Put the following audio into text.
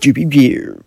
Droopy Beer.